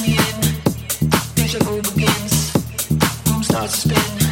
me in, picture begins, room starts to spin.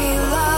feel like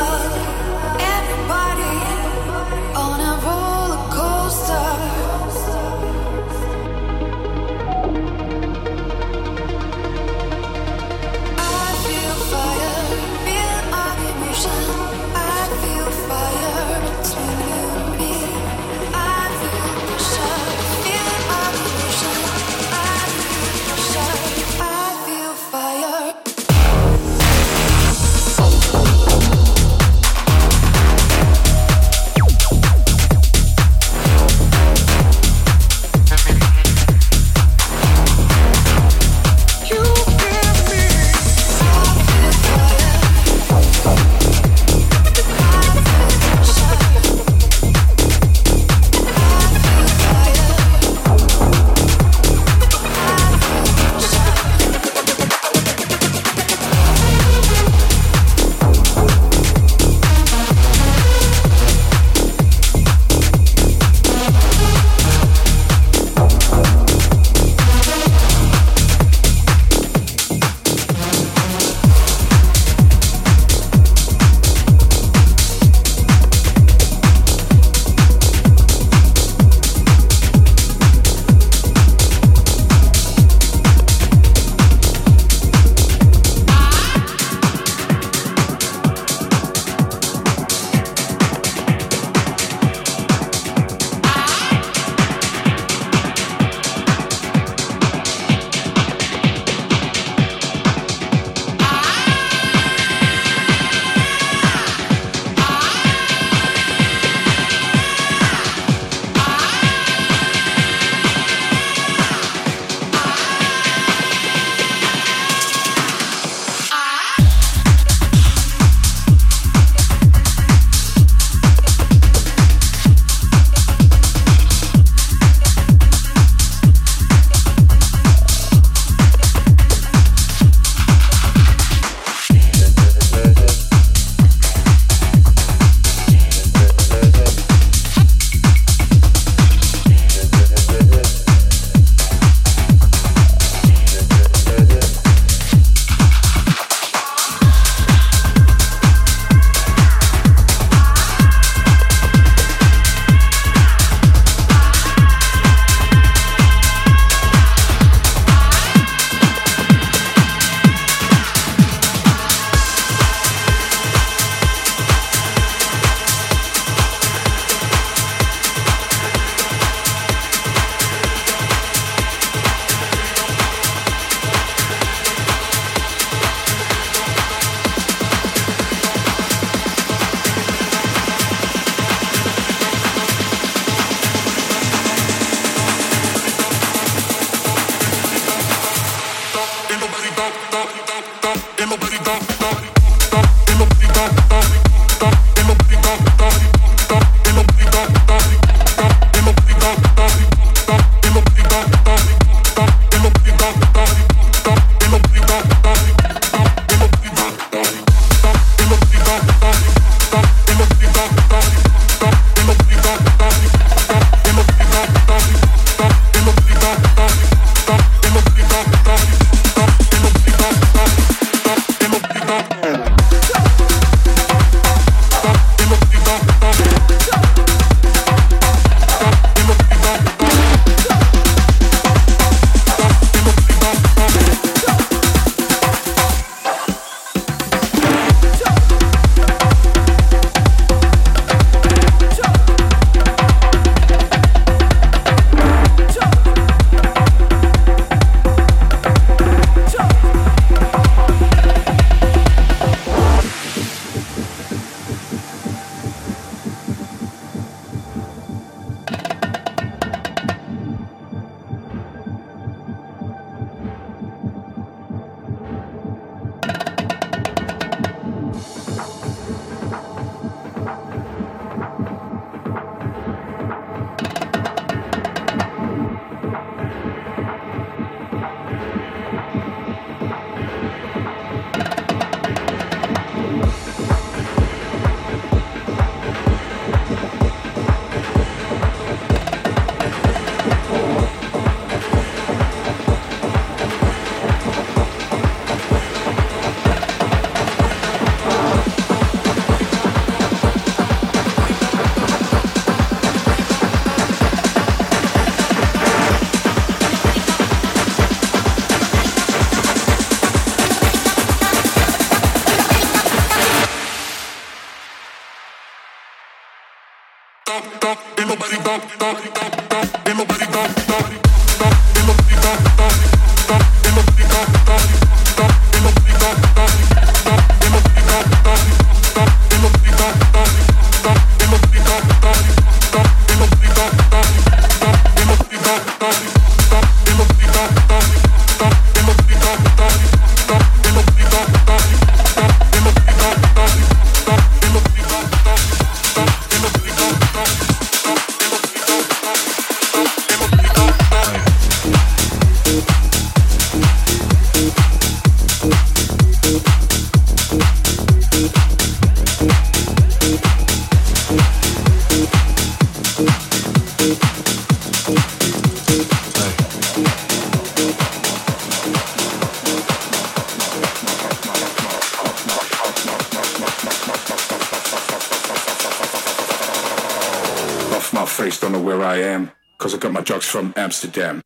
Amsterdam.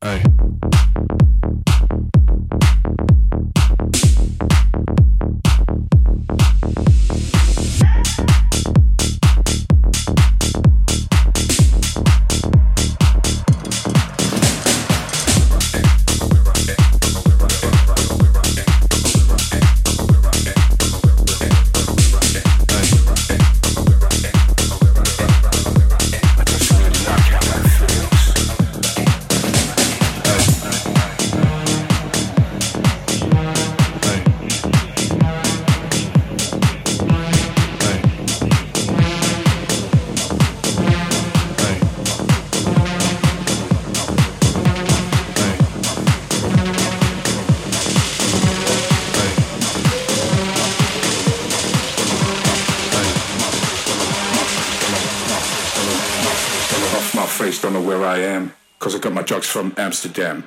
From Amsterdam.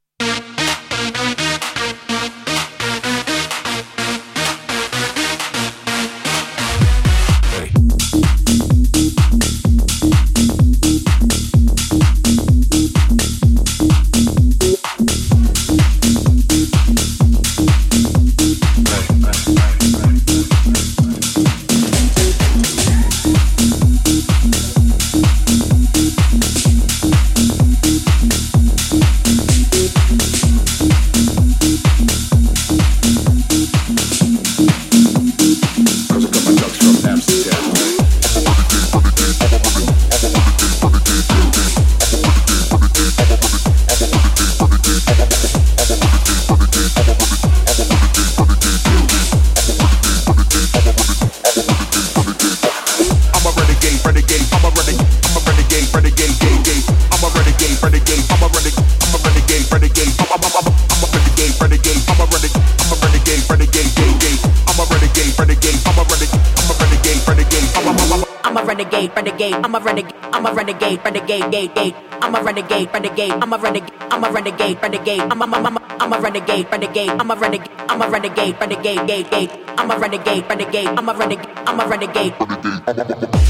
Renegade, renegade, gate, gate. I'm a renegade, renegade. I'm a renegade, I'm a renegade, renegade. I'm a, I'm a, I'm a, renegade, renegade. I'm a renegade, I'm a renegade, renegade, gate, gate. I'm a renegade, renegade. I'm a renegade, I'm a renegade.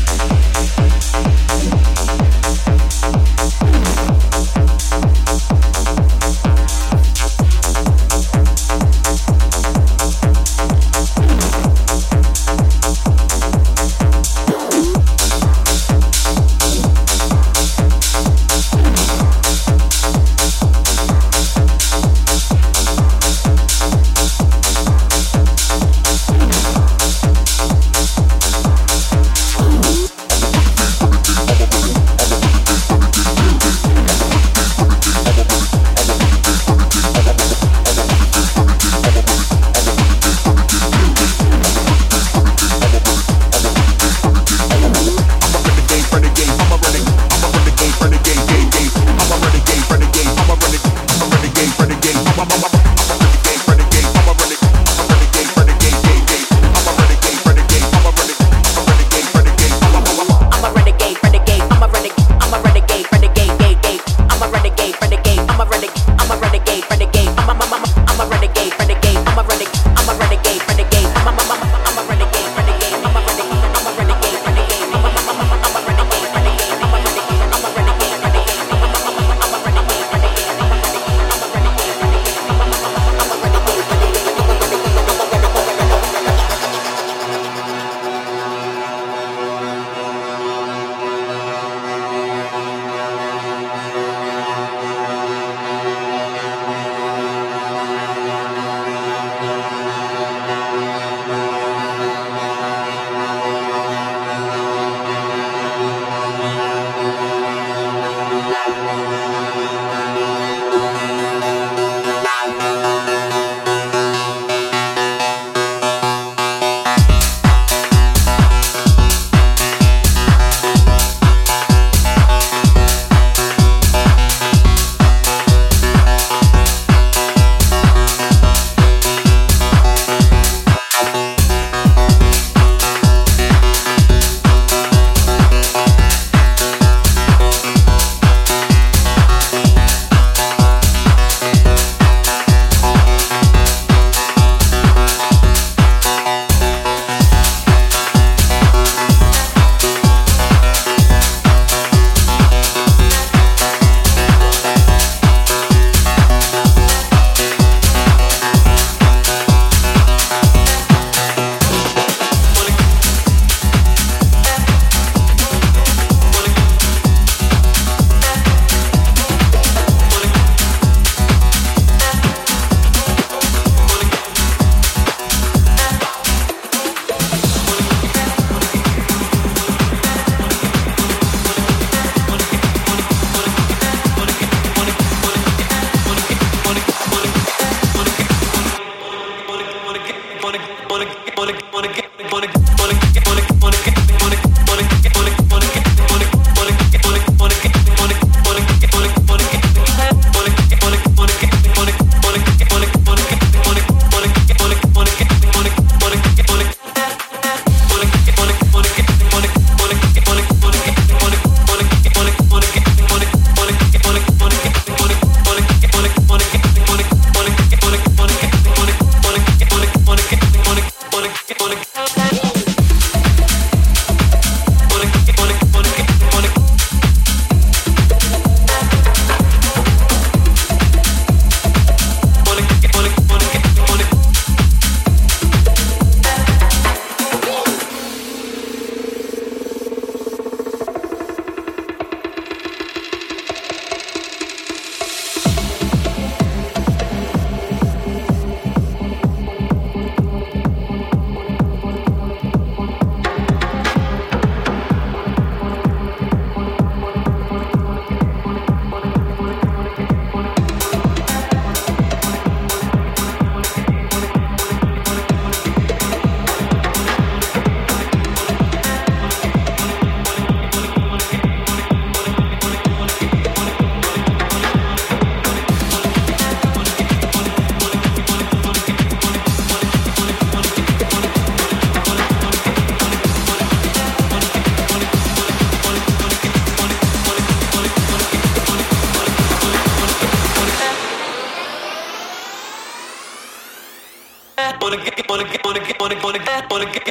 porque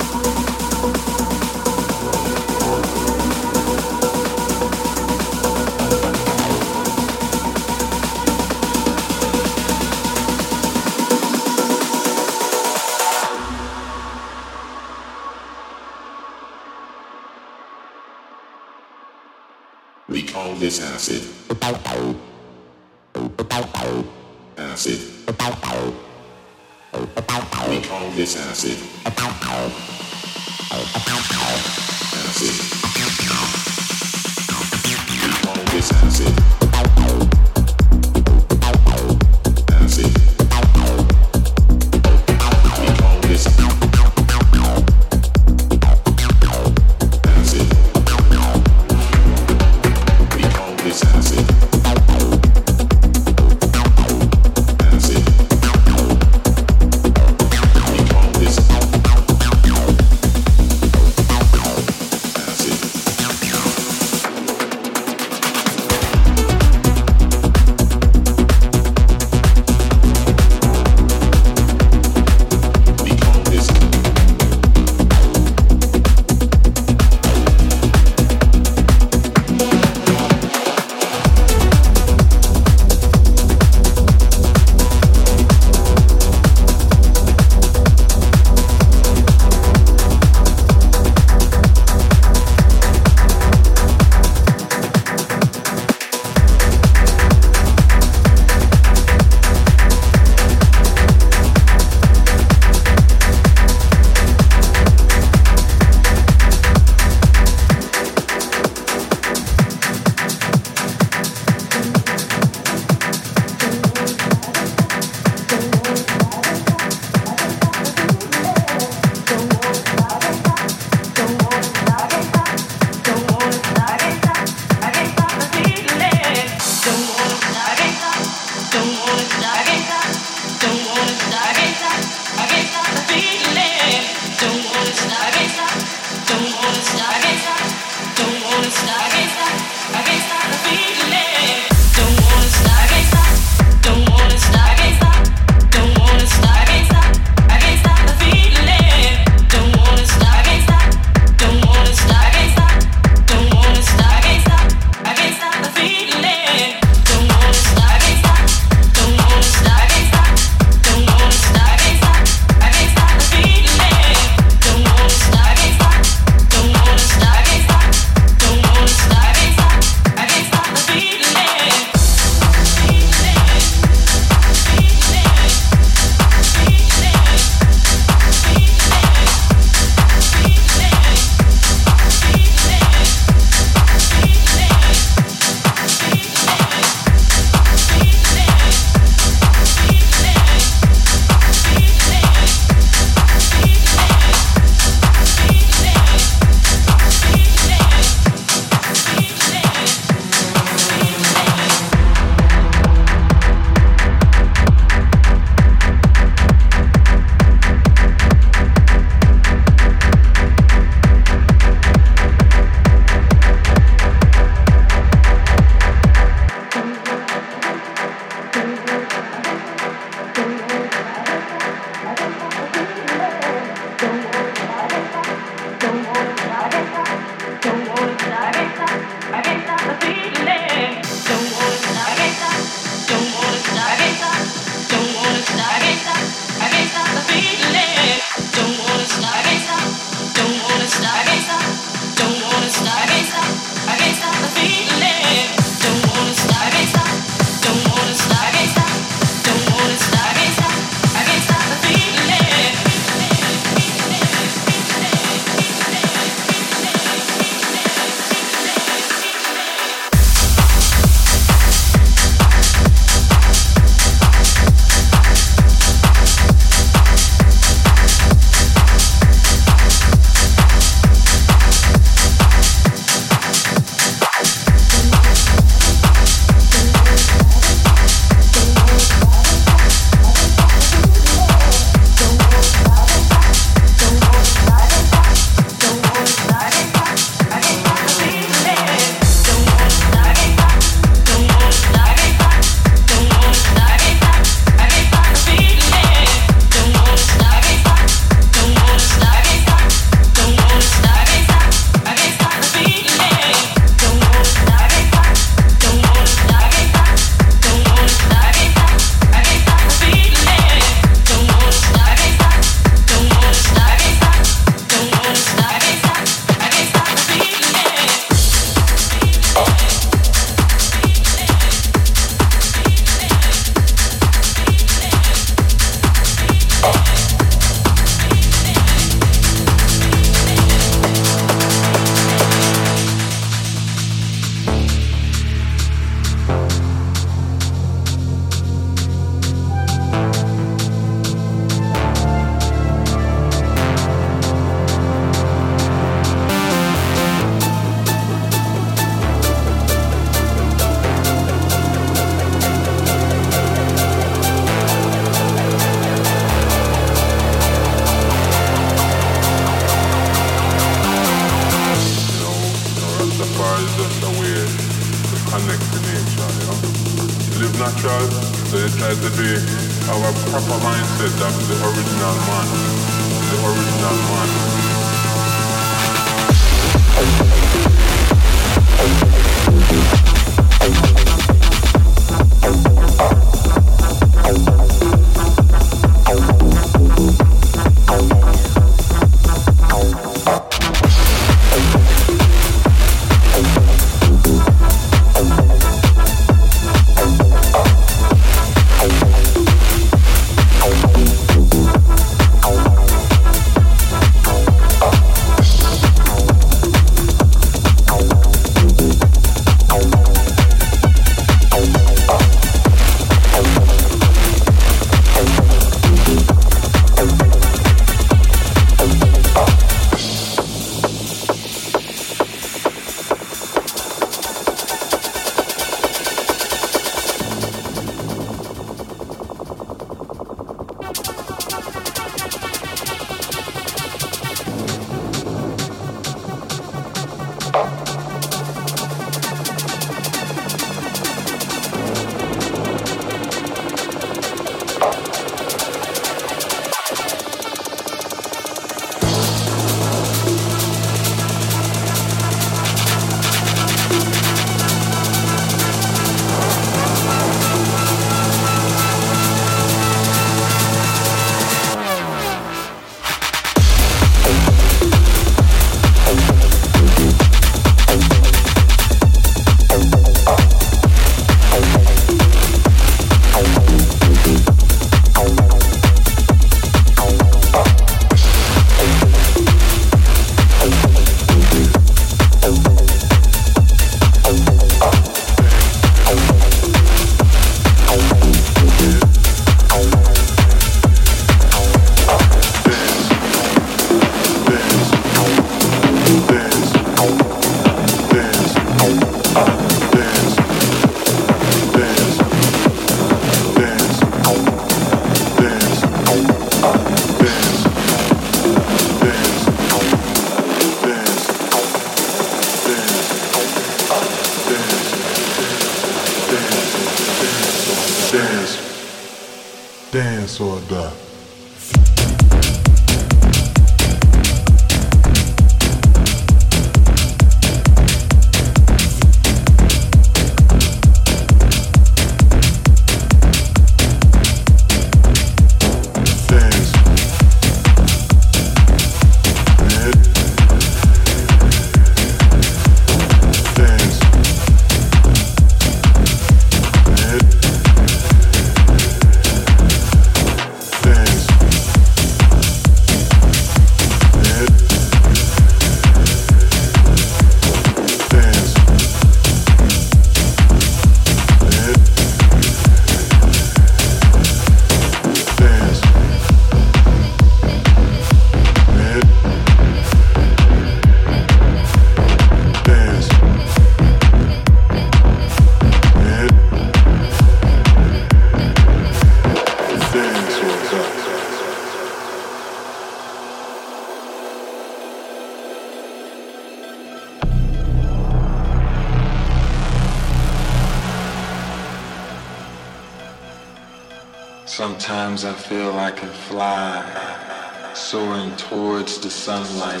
towards the sunlight,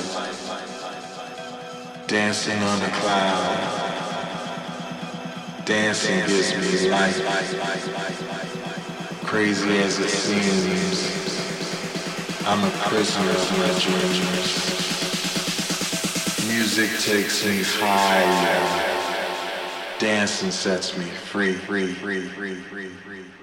dancing on the cloud. Dancing gives me life. Crazy as it seems, I'm a prisoner of my dreams. Music takes me higher. Dancing sets me free, free, free, free, free, free, free.